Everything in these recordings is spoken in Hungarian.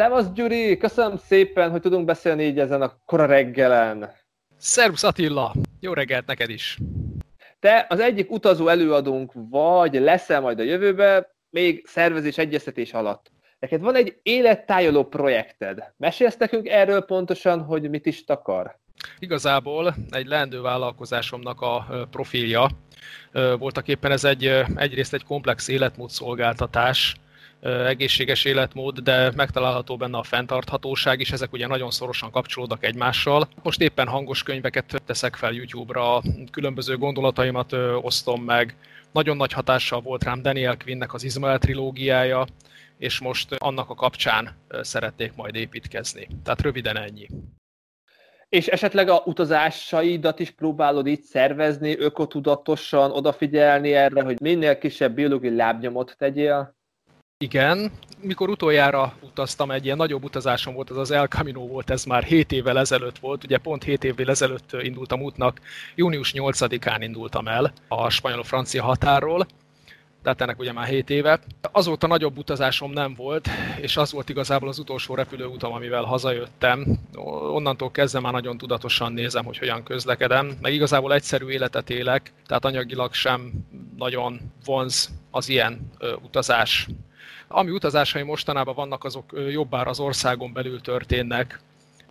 Szevasz Gyuri, köszönöm szépen, hogy tudunk beszélni így ezen a kora reggelen. Szervusz Attila, jó reggelt neked is. Te az egyik utazó előadónk vagy, leszel majd a jövőbe, még szervezés egyeztetés alatt. Neked van egy élettájoló projekted. Mesélsz nekünk erről pontosan, hogy mit is takar? Igazából egy leendő vállalkozásomnak a profilja. Voltak éppen ez egy, egyrészt egy komplex életmód szolgáltatás, egészséges életmód, de megtalálható benne a fenntarthatóság is, ezek ugye nagyon szorosan kapcsolódnak egymással. Most éppen hangos könyveket teszek fel YouTube-ra, különböző gondolataimat osztom meg. Nagyon nagy hatással volt rám Daniel Quinnnek az Izmael trilógiája, és most annak a kapcsán szeretnék majd építkezni. Tehát röviden ennyi. És esetleg a utazásaidat is próbálod így szervezni, ökotudatosan odafigyelni erre, hogy minél kisebb biológiai lábnyomot tegyél? Igen, mikor utoljára utaztam, egy ilyen nagyobb utazásom volt, az az El Camino volt, ez már 7 évvel ezelőtt volt, ugye pont 7 évvel ezelőtt indultam útnak, június 8-án indultam el a spanyol-francia határról, tehát ennek ugye már 7 éve. Azóta nagyobb utazásom nem volt, és az volt igazából az utolsó repülőutam, amivel hazajöttem. Onnantól kezdve már nagyon tudatosan nézem, hogy hogyan közlekedem, meg igazából egyszerű életet élek, tehát anyagilag sem nagyon vonz az ilyen ö, utazás. Ami utazásai mostanában vannak, azok jobbára az országon belül történnek.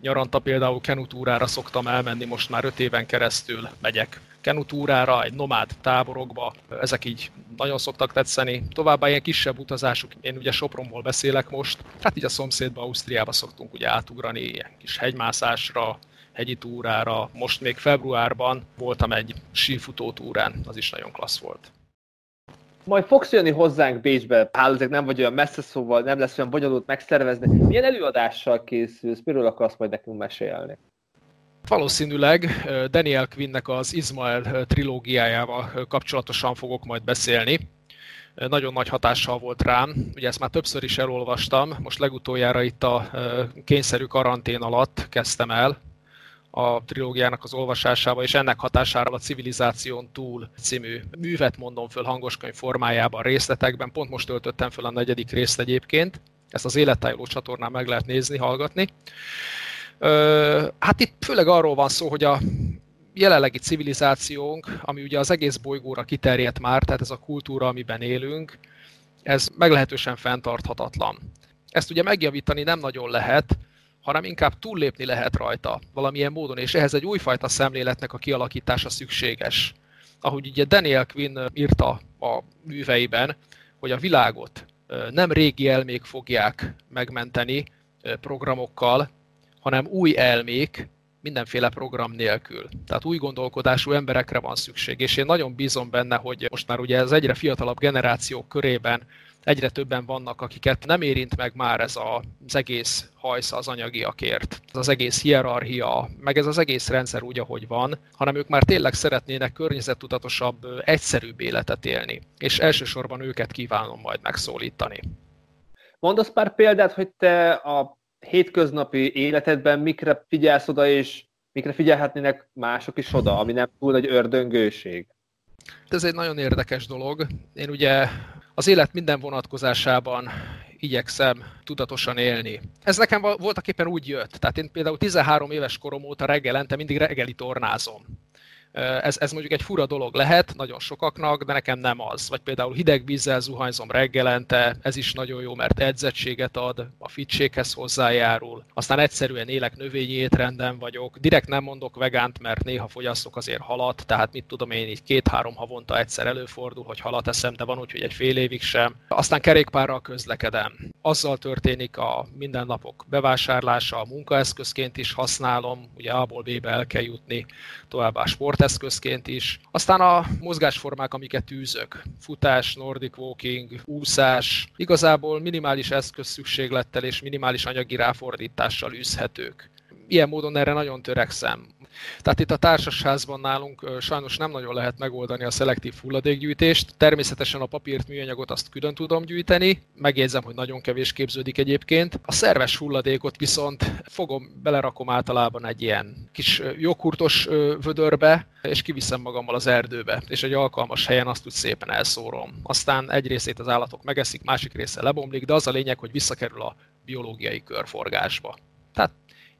Nyaranta például kenutúrára szoktam elmenni, most már öt éven keresztül megyek kenutúrára, egy nomád táborokba, ezek így nagyon szoktak tetszeni. Továbbá ilyen kisebb utazások, én ugye Sopronból beszélek most, hát így a szomszédba, Ausztriába szoktunk ugye átugrani, ilyen kis hegymászásra, hegyi túrára. Most még februárban voltam egy sífutó túrán, az is nagyon klassz volt. Majd fogsz jönni hozzánk Bécsbe, hál' nem vagy olyan messze, szóval nem lesz olyan bonyolult megszervezni. Milyen előadással készülsz, miről akarsz majd nekünk mesélni? Valószínűleg Daniel Quinnnek az Ismael trilógiájával kapcsolatosan fogok majd beszélni. Nagyon nagy hatással volt rám, ugye ezt már többször is elolvastam, most legutoljára itt a kényszerű karantén alatt kezdtem el, a trilógiának az olvasásába, és ennek hatására a Civilizáción túl című művet mondom föl hangoskönyv formájában, részletekben. Pont most töltöttem föl a negyedik részt egyébként. Ezt az élettájoló csatornán meg lehet nézni, hallgatni. Hát itt főleg arról van szó, hogy a jelenlegi civilizációnk, ami ugye az egész bolygóra kiterjedt már, tehát ez a kultúra, amiben élünk, ez meglehetősen fenntarthatatlan. Ezt ugye megjavítani nem nagyon lehet, hanem inkább túllépni lehet rajta valamilyen módon, és ehhez egy újfajta szemléletnek a kialakítása szükséges. Ahogy ugye Daniel Quinn írta a műveiben, hogy a világot nem régi elmék fogják megmenteni programokkal, hanem új elmék, mindenféle program nélkül. Tehát új gondolkodású emberekre van szükség, és én nagyon bízom benne, hogy most már ugye az egyre fiatalabb generációk körében egyre többen vannak, akiket nem érint meg már ez a, az egész hajsz az anyagiakért, az egész hierarchia, meg ez az egész rendszer úgy, ahogy van, hanem ők már tényleg szeretnének környezettudatosabb, egyszerűbb életet élni. És elsősorban őket kívánom majd megszólítani. Mondasz pár példát, hogy te a hétköznapi életedben mikre figyelsz oda, és mikre figyelhetnének mások is oda, ami nem túl egy ördöngőség? Ez egy nagyon érdekes dolog. Én ugye az élet minden vonatkozásában igyekszem tudatosan élni. Ez nekem voltak éppen úgy jött. Tehát én például 13 éves korom óta reggelente mindig reggeli tornázom. Ez, ez mondjuk egy fura dolog lehet nagyon sokaknak, de nekem nem az. Vagy például hideg vízzel zuhanyzom reggelente, ez is nagyon jó, mert edzettséget ad, a fitséghez hozzájárul. Aztán egyszerűen élek növényi étrenden vagyok. Direkt nem mondok vegánt, mert néha fogyasztok azért halat, tehát mit tudom én, így két-három havonta egyszer előfordul, hogy halat eszem, de van úgy, hogy egy fél évig sem. Aztán kerékpárral közlekedem. Azzal történik a mindennapok bevásárlása, a munkaeszközként is használom, ugye A-ból B-be el kell jutni, továbbá sport sporteszközként is. Aztán a mozgásformák, amiket űzök, futás, nordic walking, úszás, igazából minimális eszköz szükséglettel és minimális anyagi ráfordítással űzhetők. Ilyen módon erre nagyon törekszem. Tehát itt a társasházban nálunk sajnos nem nagyon lehet megoldani a szelektív hulladékgyűjtést. Természetesen a papírt, műanyagot azt külön tudom gyűjteni, megjegyzem, hogy nagyon kevés képződik egyébként. A szerves hulladékot viszont fogom, belerakom általában egy ilyen kis joghurtos vödörbe, és kiviszem magammal az erdőbe, és egy alkalmas helyen azt úgy szépen elszórom. Aztán egy részét az állatok megeszik, másik része lebomlik, de az a lényeg, hogy visszakerül a biológiai körforgásba. Tehát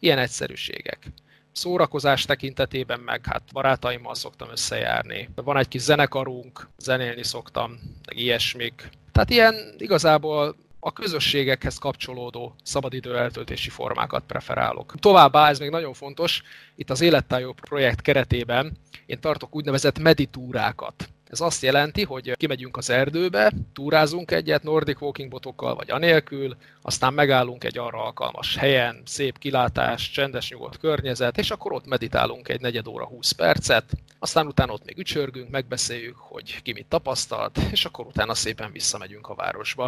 ilyen egyszerűségek. Szórakozás tekintetében meg hát barátaimmal szoktam összejárni. Van egy kis zenekarunk, zenélni szoktam, meg ilyesmik. Tehát ilyen igazából a közösségekhez kapcsolódó szabadidő eltöltési formákat preferálok. Továbbá, ez még nagyon fontos, itt az Élettájó projekt keretében én tartok úgynevezett meditúrákat. Ez azt jelenti, hogy kimegyünk az erdőbe, túrázunk egyet Nordic walking botokkal vagy anélkül, aztán megállunk egy arra alkalmas helyen, szép kilátás, csendes nyugodt környezet, és akkor ott meditálunk egy negyed óra 20 percet, aztán utána ott még ücsörgünk, megbeszéljük, hogy ki mit tapasztalt, és akkor utána szépen visszamegyünk a városba.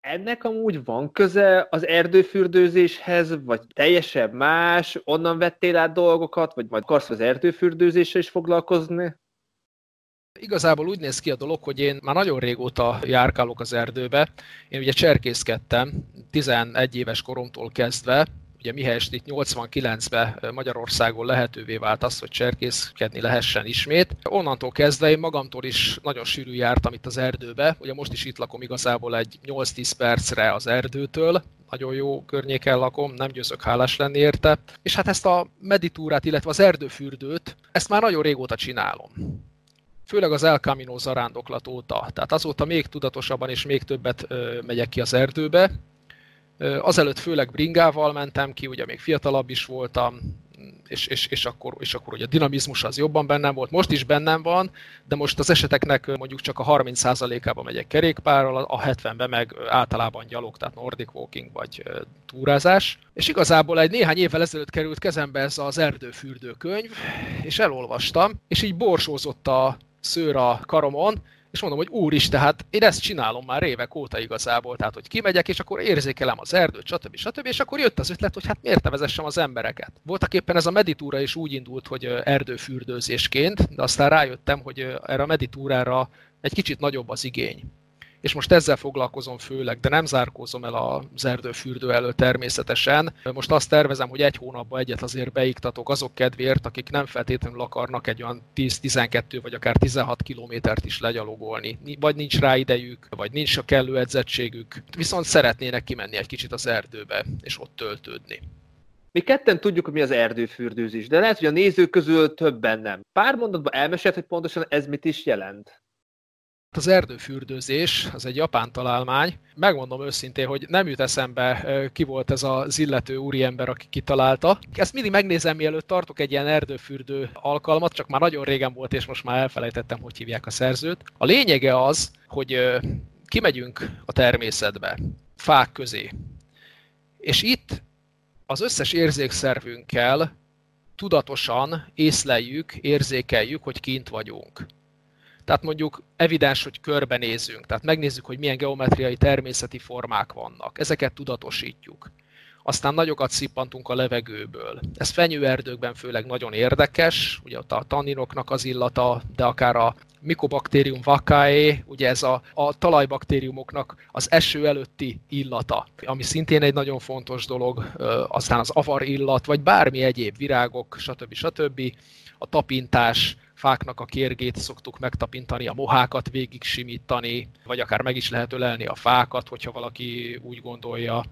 Ennek amúgy van köze az erdőfürdőzéshez, vagy teljesebb más, onnan vettél át dolgokat, vagy majd akarsz az erdőfürdőzéssel is foglalkozni? Igazából úgy néz ki a dolog, hogy én már nagyon régóta járkálok az erdőbe. Én ugye cserkészkedtem 11 éves koromtól kezdve, ugye mihelyest itt 89-ben Magyarországon lehetővé vált az, hogy cserkészkedni lehessen ismét. Onnantól kezdve én magamtól is nagyon sűrű jártam itt az erdőbe. Ugye most is itt lakom igazából egy 8-10 percre az erdőtől, nagyon jó környéken lakom, nem győzök hálás lenni érte. És hát ezt a meditúrát, illetve az erdőfürdőt, ezt már nagyon régóta csinálom főleg az El Camino zarándoklat óta. Tehát azóta még tudatosabban és még többet ö, megyek ki az erdőbe. Ö, azelőtt főleg bringával mentem ki, ugye még fiatalabb is voltam, és, és, és, akkor, és akkor ugye a dinamizmus az jobban bennem volt. Most is bennem van, de most az eseteknek mondjuk csak a 30%-ában megyek kerékpárral, a 70-ben meg általában gyalog, tehát Nordic walking vagy túrázás. És igazából egy néhány évvel ezelőtt került kezembe ez az erdőfürdő könyv, és elolvastam, és így borsózott a, szőr a karomon, és mondom, hogy úristen, hát én ezt csinálom már évek óta igazából, tehát hogy kimegyek, és akkor érzékelem az erdőt, stb. stb. És akkor jött az ötlet, hogy hát miért ne vezessem az embereket. Voltak éppen ez a meditúra is úgy indult, hogy erdőfürdőzésként, de aztán rájöttem, hogy erre a meditúrára egy kicsit nagyobb az igény és most ezzel foglalkozom főleg, de nem zárkózom el az erdőfürdő elő természetesen. Most azt tervezem, hogy egy hónapban egyet azért beiktatok azok kedvéért, akik nem feltétlenül akarnak egy olyan 10-12 vagy akár 16 kilométert is legyalogolni. Vagy nincs rá idejük, vagy nincs a kellő edzettségük, viszont szeretnének kimenni egy kicsit az erdőbe, és ott töltődni. Mi ketten tudjuk, hogy mi az erdőfürdőzés, de lehet, hogy a nézők közül többen nem. Pár mondatban elmesélt, hogy pontosan ez mit is jelent? Az erdőfürdőzés, az egy japán találmány. Megmondom őszintén, hogy nem jut eszembe, ki volt ez az illető úriember, aki kitalálta. Ezt mindig megnézem, mielőtt tartok egy ilyen erdőfürdő alkalmat, csak már nagyon régen volt, és most már elfelejtettem, hogy hívják a szerzőt. A lényege az, hogy kimegyünk a természetbe, fák közé. És itt az összes érzékszervünkkel tudatosan észleljük, érzékeljük, hogy kint vagyunk. Tehát mondjuk evidens, hogy körbenézünk, tehát megnézzük, hogy milyen geometriai természeti formák vannak. Ezeket tudatosítjuk. Aztán nagyokat szippantunk a levegőből. Ez fenyőerdőkben főleg nagyon érdekes, ugye ott a tanninoknak az illata, de akár a Mycobacterium vaccae, ugye ez a, a talajbaktériumoknak az eső előtti illata, ami szintén egy nagyon fontos dolog, aztán az avar illat, vagy bármi egyéb virágok, stb. stb. A tapintás, fáknak a kérgét szoktuk megtapintani, a mohákat végig simítani, vagy akár meg is lehet ölelni a fákat, hogyha valaki úgy gondolja.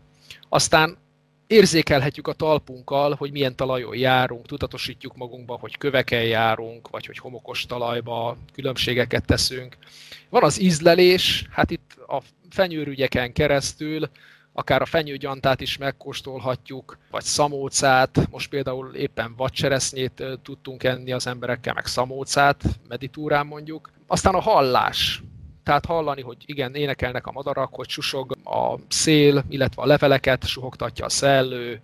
Aztán érzékelhetjük a talpunkkal, hogy milyen talajon járunk, tudatosítjuk magunkba, hogy köveken járunk, vagy hogy homokos talajba különbségeket teszünk. Van az ízlelés, hát itt a fenyőrügyeken keresztül akár a fenyőgyantát is megkóstolhatjuk, vagy szamócát, most például éppen vadcseresznyét tudtunk enni az emberekkel, meg szamócát, meditúrán mondjuk. Aztán a hallás, tehát hallani, hogy igen, énekelnek a madarak, hogy susog a szél, illetve a leveleket suhogtatja a szellő,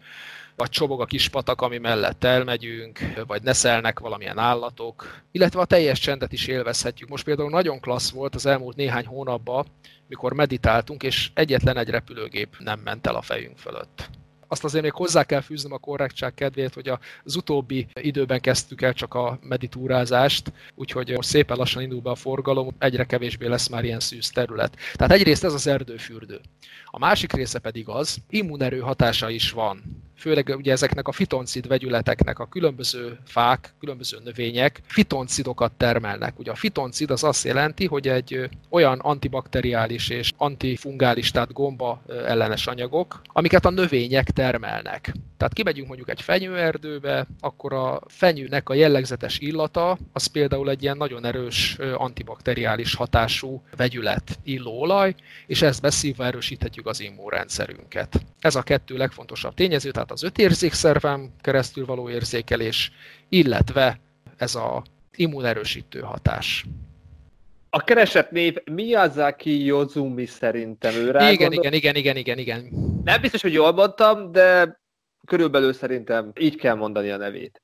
vagy csobog a kis patak, ami mellett elmegyünk, vagy neszelnek valamilyen állatok, illetve a teljes csendet is élvezhetjük. Most például nagyon klassz volt az elmúlt néhány hónapban, mikor meditáltunk, és egyetlen egy repülőgép nem ment el a fejünk fölött. Azt azért még hozzá kell fűznöm a korrektság kedvéért, hogy az utóbbi időben kezdtük el csak a meditúrázást, úgyhogy most szépen lassan indul be a forgalom, egyre kevésbé lesz már ilyen szűz terület. Tehát egyrészt ez az erdőfürdő. A másik része pedig az, immunerő hatása is van főleg ugye ezeknek a fitoncid vegyületeknek a különböző fák, különböző növények fitoncidokat termelnek. Ugye a fitoncid az azt jelenti, hogy egy olyan antibakteriális és antifungális, tehát gomba ellenes anyagok, amiket a növények termelnek. Tehát kimegyünk mondjuk egy fenyőerdőbe, akkor a fenyőnek a jellegzetes illata, az például egy ilyen nagyon erős antibakteriális hatású vegyület illóolaj, és ezt beszívva erősíthetjük az immunrendszerünket. Ez a kettő legfontosabb tényező, tehát az öt érzékszervem keresztül való érzékelés, illetve ez a immunerősítő hatás. A keresett név Miyazaki Yozumi szerintem ő rá igen, igen, igen, igen, igen, igen. Nem biztos, hogy jól mondtam, de körülbelül szerintem így kell mondani a nevét.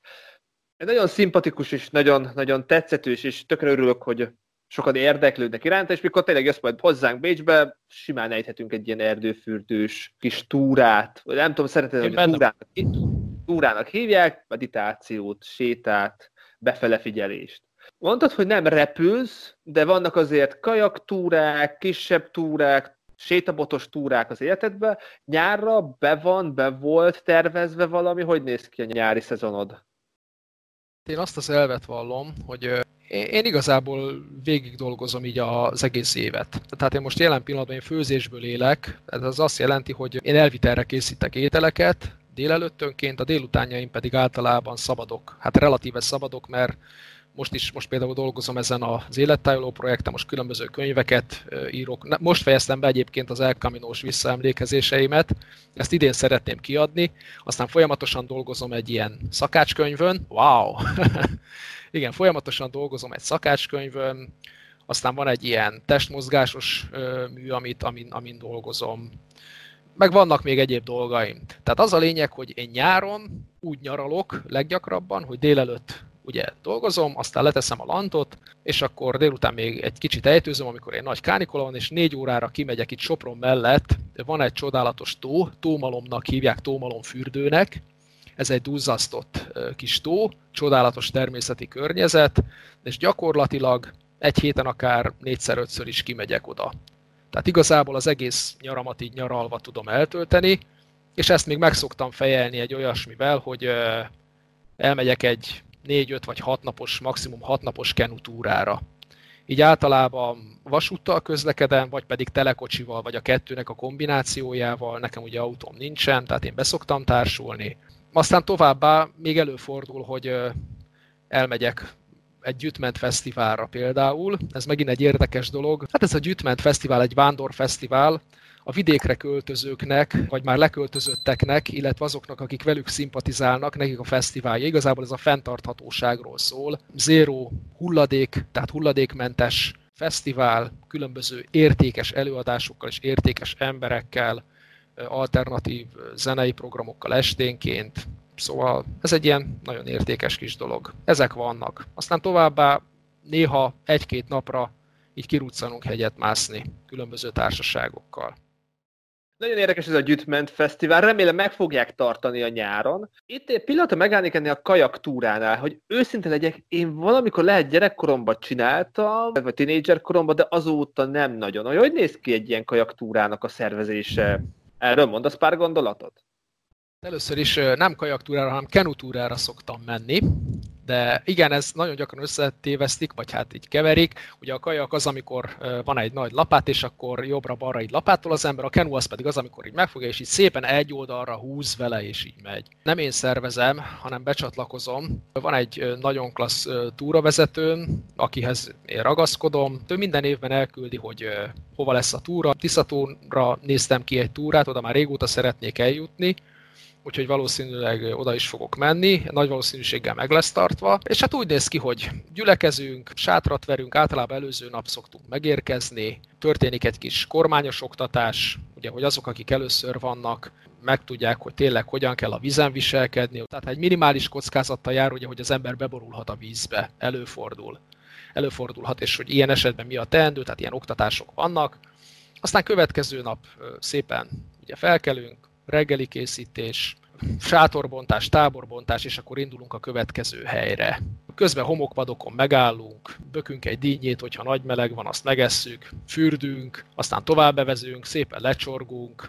Nagyon szimpatikus és nagyon, nagyon tetszetős, és tökre örülök, hogy sokan érdeklődnek iránta, és mikor tényleg jössz majd hozzánk Bécsbe, simán ejthetünk egy ilyen erdőfürdős kis túrát, vagy nem tudom, szereted, hogy túrának, túrának hívják, meditációt, sétát, befele figyelést. Mondtad, hogy nem repülsz, de vannak azért kajaktúrák, kisebb túrák, sétabotos túrák az életedbe. Nyárra be van, be volt tervezve valami? Hogy néz ki a nyári szezonod? Én azt az elvet vallom, hogy én igazából végig dolgozom így az egész évet. Tehát én most jelen pillanatban én főzésből élek, ez az azt jelenti, hogy én elvitelre készítek ételeket, délelőttönként, a délutánjaim pedig általában szabadok. Hát relatíve szabadok, mert most is, most például dolgozom ezen az élettájoló projekten, most különböző könyveket írok. Most fejeztem be egyébként az El Camino-s visszaemlékezéseimet, ezt idén szeretném kiadni, aztán folyamatosan dolgozom egy ilyen szakácskönyvön, wow! Igen, folyamatosan dolgozom egy szakácskönyvön, aztán van egy ilyen testmozgásos mű, amit, amin, amin dolgozom, meg vannak még egyéb dolgaim. Tehát az a lényeg, hogy én nyáron úgy nyaralok leggyakrabban, hogy délelőtt ugye dolgozom, aztán leteszem a lantot, és akkor délután még egy kicsit ejtőzöm, amikor egy nagy kánikula van, és négy órára kimegyek itt Sopron mellett, van egy csodálatos tó, tómalomnak hívják tómalom fürdőnek, ez egy duzzasztott kis tó, csodálatos természeti környezet, és gyakorlatilag egy héten akár négyszer-ötször is kimegyek oda. Tehát igazából az egész nyaramat így nyaralva tudom eltölteni, és ezt még meg szoktam fejelni egy olyasmivel, hogy elmegyek egy 4-5 vagy 6 napos, maximum 6 napos kenutúrára. Így általában vasúttal közlekedem, vagy pedig telekocsival, vagy a kettőnek a kombinációjával. Nekem ugye autóm nincsen, tehát én beszoktam társulni. Aztán továbbá még előfordul, hogy elmegyek egy Gyütment Fesztiválra például. Ez megint egy érdekes dolog. Hát ez a Gyütment Fesztivál egy vándorfesztivál, a vidékre költözőknek, vagy már leköltözötteknek, illetve azoknak, akik velük szimpatizálnak, nekik a fesztiválja. Igazából ez a fenntarthatóságról szól. Zéró hulladék, tehát hulladékmentes fesztivál, különböző értékes előadásokkal és értékes emberekkel, alternatív zenei programokkal esténként. Szóval ez egy ilyen nagyon értékes kis dolog. Ezek vannak. Aztán továbbá néha egy-két napra így kiruccanunk hegyet mászni különböző társaságokkal. Nagyon érdekes ez a Gyütment Fesztivál, remélem meg fogják tartani a nyáron. Itt egy pillanatra megállnék ennél a kajak túránál, hogy őszinte legyek, én valamikor lehet gyerekkoromban csináltam, vagy tínédzser koromban, de azóta nem nagyon. Hogy néz ki egy ilyen kajak túrának a szervezése? Erről mondasz pár gondolatot? Először is nem kajaktúrára, hanem kenutúrára szoktam menni, de igen, ez nagyon gyakran összetévesztik, vagy hát így keverik. Ugye a kajak az, amikor van egy nagy lapát, és akkor jobbra-balra így lapától az ember, a kenu az pedig az, amikor így megfogja, és így szépen egy oldalra húz vele, és így megy. Nem én szervezem, hanem becsatlakozom. Van egy nagyon klassz túravezetőm, akihez én ragaszkodom. Ő minden évben elküldi, hogy hova lesz a túra. Tiszatóra néztem ki egy túrát, oda már régóta szeretnék eljutni, úgyhogy valószínűleg oda is fogok menni, nagy valószínűséggel meg lesz tartva. És hát úgy néz ki, hogy gyülekezünk, sátrat verünk, általában előző nap szoktunk megérkezni, történik egy kis kormányos oktatás, ugye, hogy azok, akik először vannak, megtudják, hogy tényleg hogyan kell a vízen viselkedni. Tehát egy minimális kockázattal jár, ugye, hogy az ember beborulhat a vízbe, előfordul. Előfordulhat, és hogy ilyen esetben mi a teendő, tehát ilyen oktatások vannak. Aztán következő nap szépen ugye felkelünk, reggeli készítés, sátorbontás, táborbontás, és akkor indulunk a következő helyre. Közben homokvadokon megállunk, bökünk egy dínyét, hogyha nagy meleg van, azt megesszük, fürdünk, aztán tovább bevezünk, szépen lecsorgunk,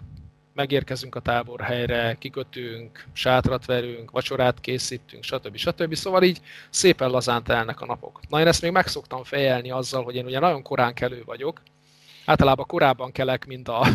megérkezünk a táborhelyre, kikötünk, sátrat verünk, vacsorát készítünk, stb. stb. Szóval így szépen lazán telnek a napok. Na én ezt még megszoktam fejelni azzal, hogy én ugye nagyon korán kelő vagyok, általában korábban kelek, mint a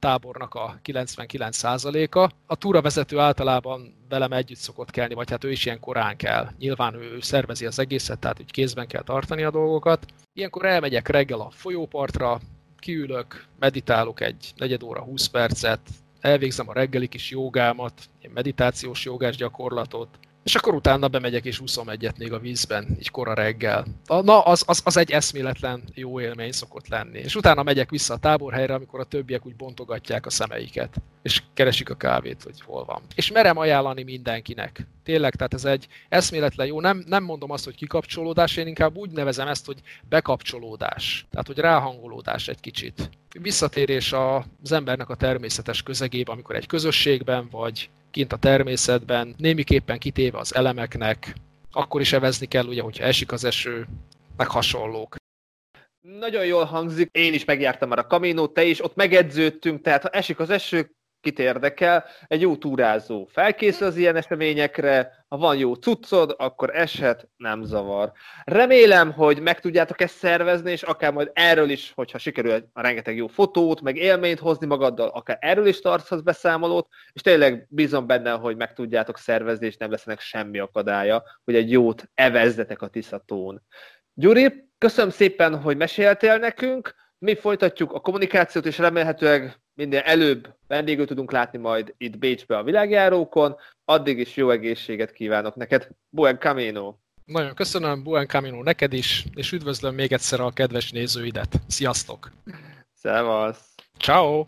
tábornak a 99%-a. A túravezető általában velem együtt szokott kelni, vagy hát ő is ilyen korán kell. Nyilván ő, ő szervezi az egészet, tehát úgy kézben kell tartani a dolgokat. Ilyenkor elmegyek reggel a folyópartra, kiülök, meditálok egy negyed óra, 20 percet, elvégzem a reggeli kis jogámat, meditációs jogás gyakorlatot, és akkor utána bemegyek és úszom egyet még a vízben, így kora reggel. Na, az, az, az egy eszméletlen jó élmény szokott lenni. És utána megyek vissza a táborhelyre, amikor a többiek úgy bontogatják a szemeiket, és keresik a kávét, hogy hol van. És merem ajánlani mindenkinek. Tényleg, tehát ez egy eszméletlen jó. Nem, nem mondom azt, hogy kikapcsolódás, én inkább úgy nevezem ezt, hogy bekapcsolódás. Tehát, hogy ráhangolódás egy kicsit. Visszatérés az embernek a természetes közegébe, amikor egy közösségben vagy, kint a természetben, némiképpen kitéve az elemeknek, akkor is evezni kell, ugye, hogyha esik az eső, meg hasonlók. Nagyon jól hangzik, én is megjártam már a kaminót, te is, ott megedződtünk, tehát ha esik az eső, kit érdekel, egy jó túrázó felkészül az ilyen eseményekre, ha van jó cuccod, akkor eshet, nem zavar. Remélem, hogy meg tudjátok ezt szervezni, és akár majd erről is, hogyha sikerül a rengeteg jó fotót, meg élményt hozni magaddal, akár erről is tarthatsz beszámolót, és tényleg bízom benne, hogy meg tudjátok szervezni, és nem lesznek semmi akadálya, hogy egy jót evezzetek a Tiszatón. Gyuri, köszönöm szépen, hogy meséltél nekünk, mi folytatjuk a kommunikációt, és remélhetőleg minél előbb vendégül tudunk látni majd itt Bécsbe a világjárókon. Addig is jó egészséget kívánok neked. Buen Camino! Nagyon köszönöm, Buen Camino neked is, és üdvözlöm még egyszer a kedves nézőidet. Sziasztok! Szevasz! Ciao.